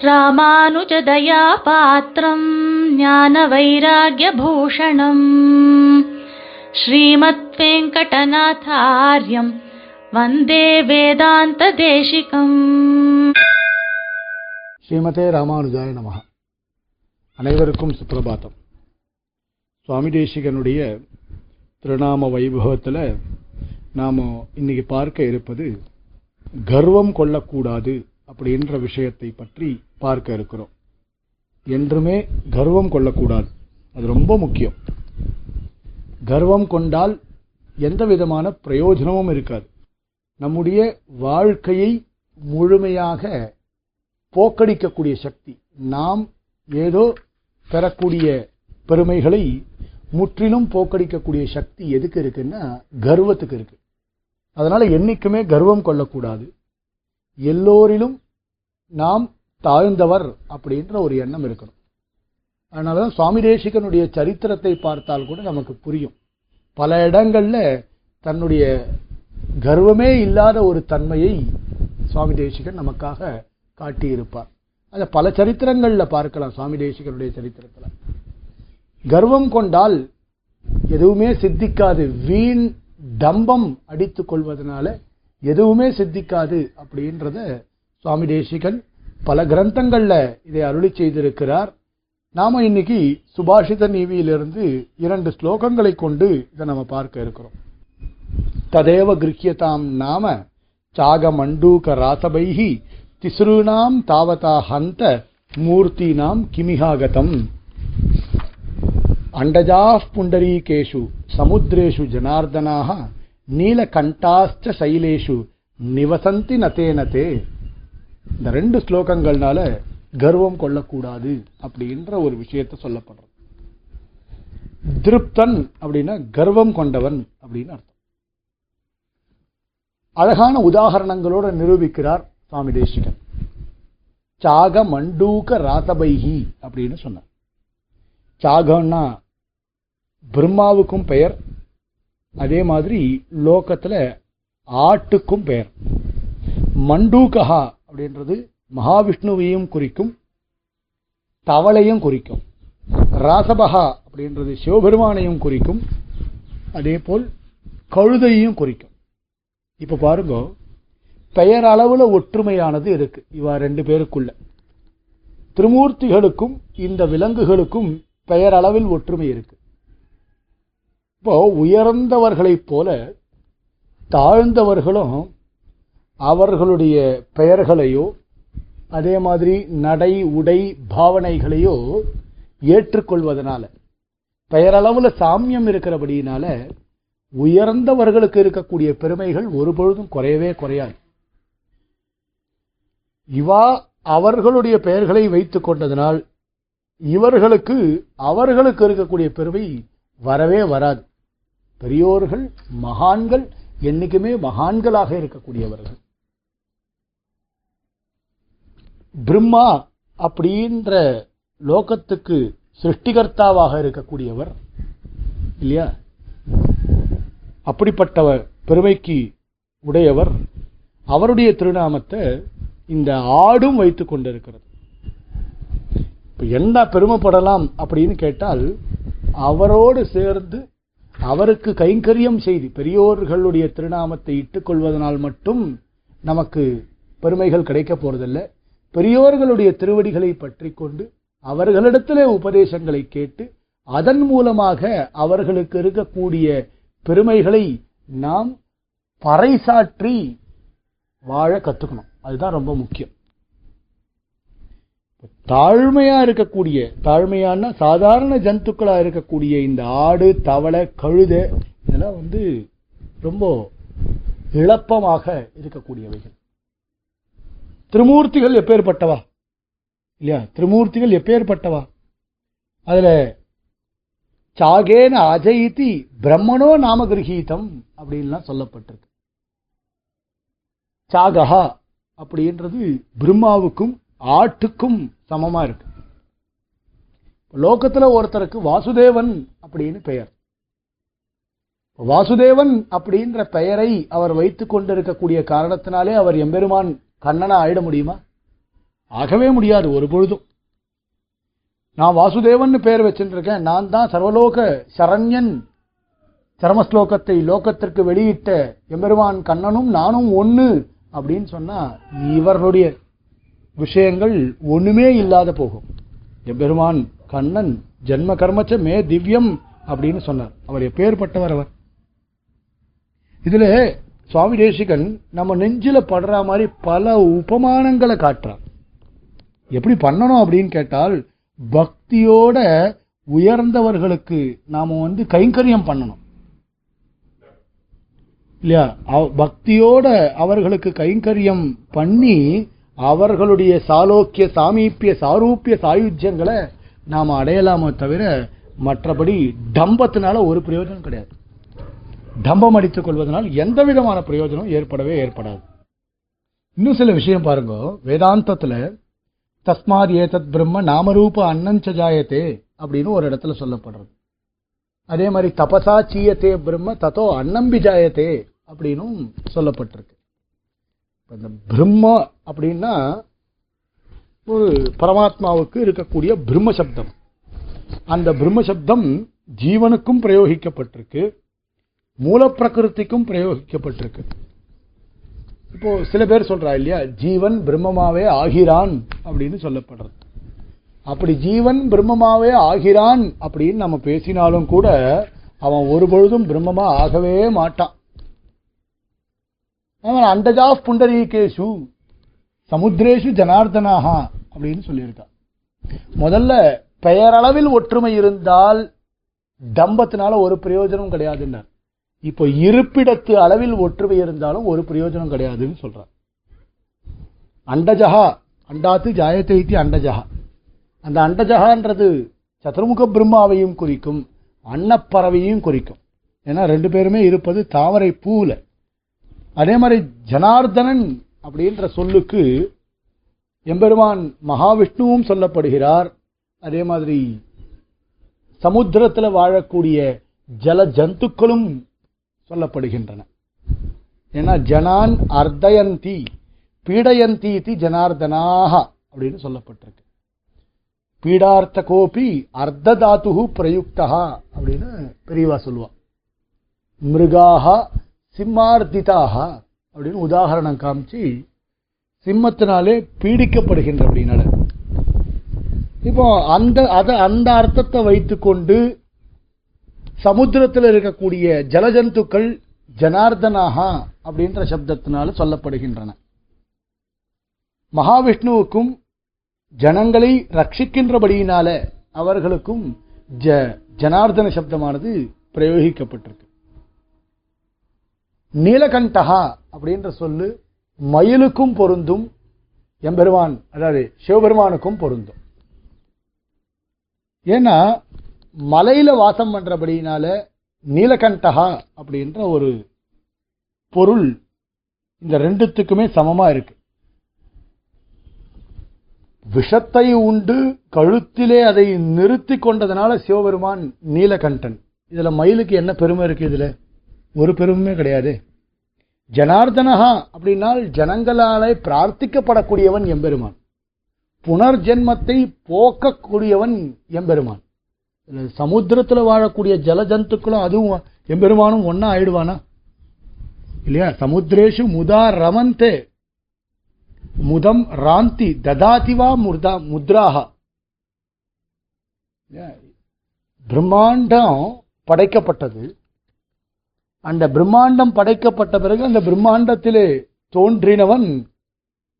ராமானுஜதயா பாத்திரம் ஞான வைராகியபூஷணம் ஸ்ரீமத் வெங்கடநாதாரியம் வந்தே வேதாந்த தேசிகம் ஸ்ரீமதே ராமானுஜாய நமக அனைவருக்கும் சுப்பிரபாத்தம் சுவாமி தேசிகனுடைய திருநாம வைபவத்தில் நாம் இன்னைக்கு பார்க்க இருப்பது கர்வம் கொள்ளக்கூடாது அப்படின்ற விஷயத்தை பற்றி பார்க்க இருக்கிறோம். என்றுமே கர்வம் கொள்ளக்கூடாது. அது ரொம்ப முக்கியம். கர்வம் கொண்டால் எந்த விதமான பிரயோஜனமும் இருக்காது. நம்முடைய வாழ்க்கையை முழுமையாக போக்கடிக்கக்கூடிய சக்தி நாம் ஏதோ பெறக்கூடிய பெருமைகளை முற்றிலும் போக்கடிக்கக்கூடிய சக்தி எதுக்கு இருக்குன்னா கர்வத்துக்கு இருக்கு. அதனால என்னைக்குமே கர்வம் கொள்ளக்கூடாது. எல்லோரிலும் நாம் தாழ்ந்தவர் அப்படின்ற ஒரு எண்ணம் இருக்கணும். அதனால தான் சுவாமி தேசிகனுடைய சரித்திரத்தை பார்த்தால் கூட நமக்கு புரியும். பல இடங்களில் தன்னுடைய கர்வமே இல்லாத ஒரு தன்மையை சுவாமி தேசிகன் நமக்காக காட்டியிருப்பார். அதை பல சரித்திரங்களில் பார்க்கலாம் சுவாமி தேசிகனுடைய சரித்திரத்தில். கர்வம் கொண்டால் எதுவுமே சித்திக்காது. வீண் டம்பம் அடித்து கொள்வதனால எதுவுமே சித்திக்காது அப்படின்றத சுவாமி தேசிகன் பல கிரந்தங்களில் இதை அருளி செய்திருக்கிறார். நாம இன்னைக்கு சுபாஷித நீவியிலிருந்து இரண்டு ஸ்லோகங்களை கொண்டு இதை நம்ம பார்க்க இருக்கிறோம். ததேவ கிருஹியதாம் நாம சாக மண்டூக ராசபைகி திஸ்ருணாம் தாவதா ஹந்த மூர்த்தினாம் கிமிஹாகதம் அண்டஜா புண்டரீகேஷு சமுத்திரேஷு ஜனார்தனாக நீலகண்டாஸ்ட சைலேஷு நிவசந்தி நதே நதே இந்த ரெண்டு ஸ்லோகங்கள்னால கர்வம் கொள்ளக்கூடாது அப்படின்ற ஒரு விஷயத்தை சொல்லப்படுறது. திருப்தன் அப்படின்னா கர்வம் கொண்டவன் அப்படின்னு அர்த்தம். அழகான உதாகரணங்களோட நிரூபிக்கிறார் சுவாமி தேசிகன். சாக மண்டூக ராதபைகி அப்படின்னு சொன்னார். சாகம்னா பிரம்மாவுக்கும் பெயர் அதே மாதிரி லோகத்தில் ஆட்டுக்கும் பெயர். மண்டூகஹா அப்படின்றது மகாவிஷ்ணுவையும் குறிக்கும் தவளையும் குறிக்கும். ராசபகா அப்படின்றது சிவபெருமானையும் குறிக்கும். அதே போல் கழுதையும் குறிக்கும். இப்போ பாருங்க பெயர் அளவில் ஒற்றுமையானது இருக்கு. இவா ரெண்டு பேருக்குள்ள. திருமூர்த்திகளுக்கும் இந்த விலங்குகளுக்கும் பெயர் அளவில் ஒற்றுமை இருக்கு. இப்போ உயர்ந்தவர்களைப் போல தாழ்ந்தவர்களும் அவர்களுடைய பெயர்களையோ அதே மாதிரி நடை உடை பாவனைகளையோ ஏற்றுக்கொள்வதனால பெயரளவில் சாமியம் இருக்கிறபடியினால உயர்ந்தவர்களுக்கு இருக்கக்கூடிய பெருமைகள் ஒருபொழுதும் குறையவே குறையாது. இவா அவர்களுடைய பெயர்களை வைத்துக் கொண்டதனால் இவர்களுக்கு அவர்களுக்கு இருக்கக்கூடிய பெருமை வரவே வராது. பெரியோர்கள் மகான்கள் என்னைக்குமே மகான்களாக இருக்கக்கூடியவர்கள். பிரம்மா அப்படின்ற லோகத்துக்கு சிருஷ்டிகர்த்தாவாக இருக்கக்கூடியவர் இல்லையா? அப்படிப்பட்டவர் பெருமைக்கு உடையவர். அவருடைய திருநாமத்தை இந்த ஆடும் வைத்துக் கொண்டிருக்கிறது. இப்ப என்ன பெருமைப்படலாம் அப்படின்னு கேட்டால் அவரோடு சேர்ந்து அவருக்கு கைங்கரியம் செய்து பெரியோர்களுடைய திருநாமத்தை இட்டுக் கொள்வதனால் மட்டும் நமக்கு பெருமைகள் கிடைக்க போறதில்ல. பெரியோர்களுடைய திருவடிகளை பற்றி கொண்டு அவர்களிடத்திலே உபதேசங்களை கேட்டு அதன் மூலமாக அவர்களுக்கு இருக்கக்கூடிய பெருமைகளை நாம் பறைசாற்றி வாழ கற்றுக்கணும் அதுதான் ரொம்ப முக்கியம். தாழ்மையா இருக்கக்கூடிய தாழ்மையான சாதாரண ஜந்துக்களா இருக்கக்கூடிய இந்த ஆடு தவளை கழுத இதெல்லாம் வந்து ரொம்ப இழப்பமாக இருக்கக்கூடியவைகள். திருமூர்த்திகள் எப்பேற்பட்டவா இல்லையா? திருமூர்த்திகள் எப்பேற்பட்டவா அதுல சாகேன அஜயித்தி பிரம்மனோ நாம கிரகீதம் அப்படின்லாம் சொல்லப்பட்டிருக்கு. சாகஹா அப்படின்றது பிரம்மாவுக்கும் ஆட்டுக்கும் சமமா இருக்கு. லோகத்துல ஒருத்தருக்கு வாசுதேவன் அப்படின்னு பெயர். வாசுதேவன் அப்படின்ற பெயரை அவர் வைத்துக் கொண்டிருக்கக்கூடிய காரணத்தினாலே அவர் எம்பெருமான் கண்ணனா ஆயிட முடியுமா? ஆகவே முடியாது ஒரு பொழுதும். நான் வாசுதேவன் பெயர் வச்சுருக்கேன் நான் தான் சர்வலோக சரண்யன். சரமஸ்லோகத்தை லோகத்திற்கு வெளியிட்ட எம்பெருமான் கண்ணனும் நானும் ஒன்று அப்படின்னு சொன்னால் இவர்களுடைய விஷயங்கள் ஒண்ணுமே இல்லாத போகும். எம்பெருமான் கண்ணன் ஜென்ம கர்மச்ச மே திவ்யம் அப்படின்னு சொன்னார். அவர் எப்பேற்பட்டவர் அவர்? இதுல சுவாமி தேசிகன் நம்ம நெஞ்சில படுற மாதிரி பல உபமானங்களை காட்டுறார். எப்படி பண்ணணும் அப்படின்னு கேட்டால் பக்தியோட உயர்ந்தவர்களுக்கு நாம வந்து கைங்கரியம் பண்ணணும். இல்லையா? அவ- பக்தியோட அவர்களுக்கு கைங்கரியம் பண்ணி அவர்களுடைய சாலோக்கிய சாமீப்பிய சாரூப்பிய சாயுஜ்யங்களை நாம் அடையலாமோ தவிர மற்றபடி டம்பத்தினால ஒரு பிரயோஜனம் கிடையாது. டம்பம் அடித்துக் கொள்வதனால் எந்த விதமான பிரயோஜனம் ஏற்படவே ஏற்படாது. இன்னும் சில விஷயம் பாருங்க. வேதாந்தத்தில் தஸ்மாத் ஏதத் பிரம்ம நாமரூப அன்னஞ்ச ஜாயத்தே அப்படின்னு ஒரு இடத்துல சொல்லப்படுறது. அதே மாதிரி தபசா சீயத்தே பிரம்ம தத்தோ அன்னம்பி ஜாயத்தே அப்படின்னும் சொல்லப்பட்டிருக்கு. இந்த பிரம்ம அப்படின்னா ஒரு பரமாத்மாவுக்கு இருக்கக்கூடிய பிரம்ம சப்தம் அந்த பிரம்ம சப்தம் ஜீவனுக்கும் பிரயோகிக்கப்பட்டிருக்கு. மூலப்பிரகிருத்திக்கும் பிரயோகிக்கப்பட்டிருக்கு. இப்போ சில பேர் சொல்றா இல்லையா ஜீவன் பிரம்மமாவே ஆகிறான் அப்படின்னு சொல்லப்படுறது. அப்படி ஜீவன் பிரம்மமாவே ஆகிறான் அப்படின்னு நம்ம பேசினாலும் கூட அவன் ஒரு பொழுதும் பிரம்மமா ஆகவே மாட்டான். அவன் அண்டஜா புண்டரீகேஷு சமுத்திரேஷு ஜனார்தனாகா அப்படின்னு சொல்லியிருக்கா. முதல்ல பெயரளவில் ஒற்றுமை இருந்தால் தம்பத்தினால ஒரு பிரயோஜனம் கிடையாதுன்னார் இப்போ இருப்பிடத்து அளவில் ஒற்றுமை இருந்தாலும் ஒரு பிரயோஜனம் கிடையாதுன்னு சொல்றார் அண்டஜகா அண்டாத்து ஜாயத்தை அண்டஜகா அந்த அண்டஜகான்றது சதுர்முக பிரம்மாவையும் குறிக்கும் அன்னப்பறவையும் குறிக்கும். ஏன்னா ரெண்டு பேருமே இருப்பது தாமரை பூவில் அதே மாதிரி ஜனார்தனன் அப்படின்ற சொல்லுக்கு எம்பெருமான் மகாவிஷ்ணுவும் சொல்லப்படுகிறார். அதே மாதிரி சமுத்திரத்தில் வாழக்கூடிய ஜல ஜந்துக்களும் சொல்லப்படுகின்றன. ஏன்னா ஜனான் அர்த்தயந்தி பீடயந்தி இது ஜனார்தனாக அப்படின்னு சொல்லப்பட்டிருக்கு. பீடார்த்த கோபி அர்த்த தாத்து பிரயுக்தா அப்படின்னு பெரியவா சொல்லுவான் மிருகாக சிம்மார்த்திதாக அப்படின்னு உதாகரணம் காமிச்சு சிம்மத்தினாலே பீடிக்கப்படுகின்ற அப்படின்னால இப்போ அந்த அதை அந்த அர்த்தத்தை வைத்துக்கொண்டு சமுத்திரத்தில் இருக்கக்கூடிய ஜலஜந்துக்கள் ஜனார்தனாகா அப்படின்ற சப்தத்தினால சொல்லப்படுகின்றன. மகாவிஷ்ணுவுக்கும் ஜனங்களை ரட்சிக்கின்றபடியினால அவர்களுக்கும் ஜ ஜனார்தன சப்தமானது பிரயோகிக்கப்பட்டிருக்கு. நீலகண்டகா அப்படின்ற சொல்லு மயிலுக்கும் பொருந்தும் எம்பெருமான் அதாவது சிவபெருமானுக்கும் பொருந்தும். ஏன்னா மலையில வாசம் பண்றபடியினால நீலகண்டகா அப்படின்ற ஒரு பொருள் இந்த ரெண்டுத்துக்குமே சமமா இருக்கு. விஷத்தை உண்டு கழுத்திலே அதை நிறுத்தி கொண்டதுனால சிவபெருமான் நீலகண்டன். இதுல மயிலுக்கு என்ன பெருமை இருக்கு இதுல? ஒரு பெருமையுமே கிடையாது. ஜனார்தனஹா அப்படின்னால் ஜனங்களாலே பிரார்த்திக்கப்படக்கூடியவன் எம்பெருமான். புனர்ஜென்மத்தை போக்கக்கூடியவன் எம்பெருமான். சமுத்திரத்தில் வாழக்கூடிய ஜல ஜந்துக்களும் அதுவும் எம்பெருமானும் ஒன்னா ஆயிடுவானா? இல்லையா? சமுத்திரேஷு முதா ரமந்தே முதம் ராந்தி ததாதிவா முர்தா முத்ராக பிரம்மாண்டம் படைக்கப்பட்டது. அந்த பிரம்மாண்டம் படைக்கப்பட்ட பிறகு அந்த பிரம்மாண்டத்திலே தோன்றினவன்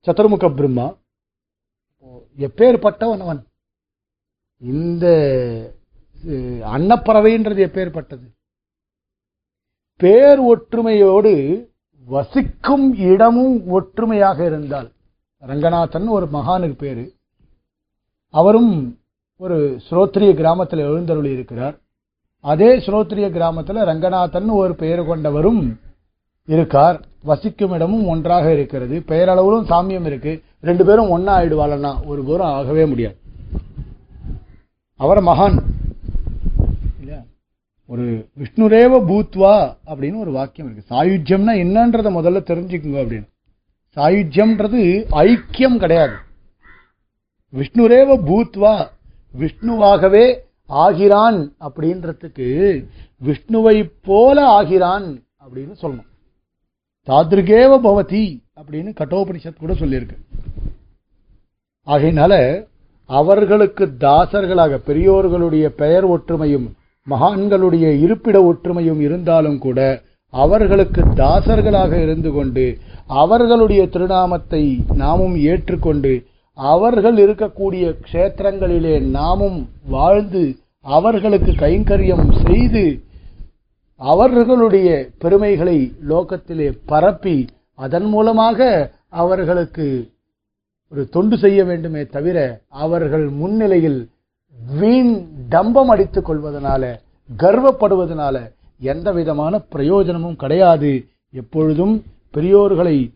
சதுர்முக பிரம்மா. எப்பேற்பட்டவன் அவன் இந்த அன்னப்பறவைன்றது எப்பேற்பட்டது? பேர் ஒற்றுமையோடு வசிக்கும் இடமும் ஒற்றுமையாக இருந்தால் ரங்கநாதன் ஒரு மகானுக்கு பேரு. அவரும் ஒரு ஸ்ரோத்ரிய கிராமத்தில் எழுந்தருளி இருக்கிறார் அதே ஸ்ரோத்ரிய கிராமத்தில் ரங்கநாதன் ஒரு பெயர் கொண்டவரும் இருக்கார். வசிக்கும் இடமும் ஒன்றாக இருக்கிறது. பெயரளவிலும் சாமியம் இருக்கு. ரெண்டு பேரும் ஒன்னா ஆயிடுவாளன்னா ஒரு தூரம் ஆகவே முடியாது. அவர் மகான். இல்லையா? ஒரு விஷ்ணுரேவ பூத்வா அப்படின்னு ஒரு வாக்கியம் இருக்கு. சாயுஜ்யம்னா என்னன்றதை முதல்ல தெரிஞ்சுக்குங்க அப்படின்னு. சாயுஜ்யம்ன்றது ஐக்கியம் கிடையாது. விஷ்ணுரேவ பூத்வா விஷ்ணுவாகவே ஆகிறான் அப்படின்றதுக்கு விஷ்ணுவை போல ஆகிறான் அப்படின்னு சொல்லணும். தாத்ருகேவ பவதி அப்படின்னு கட்டோபனிஷத் கூட சொல்லியிருக்கு. ஆகையினால அவர்களுக்கு தாசர்களாக பெரியோர்களுடைய பெயர் ஒற்றுமையும் மகான்களுடைய இருப்பிட ஒற்றுமையும் இருந்தாலும் கூட அவர்களுக்கு தாசர்களாக இருந்து கொண்டு அவர்களுடைய திருநாமத்தை நாமும் ஏற்றுக்கொண்டு அவர்கள் இருக்கக்கூடிய க்ஷேத்திரங்களிலே நாமும் வாழ்ந்து அவர்களுக்கு கைங்கரியம் செய்து அவர்களுடைய பெருமைகளை லோகத்திலே பரப்பி அதன் மூலமாக அவர்களுக்கு ஒரு தொண்டு செய்ய வேண்டுமே தவிர அவர்கள் முன்னிலையில் வீண் டம்பம் அடித்துக் கொள்வதனால கர்வப்படுவதனால எந்த விதமான பிரயோஜனமும் கிடையாது. எப்பொழுதும் பெரியோர்களை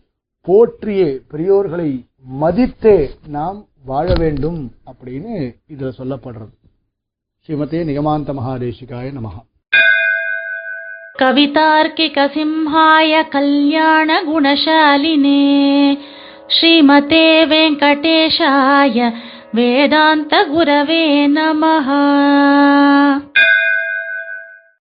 போற்றியே பெரியோர்களை மதித்தே நாம் வாழ வேண்டும் அப்படின்னு இதுல சொல்லப்படுறது ஸ்ரீமதே நிகமாந்த மகாதேசிகாய நமஹா कवितार्किकसिंहाय कल्याणगुणशालिने श्रीमते वेङ्कटेशाय वेदान्तगुरवे नमः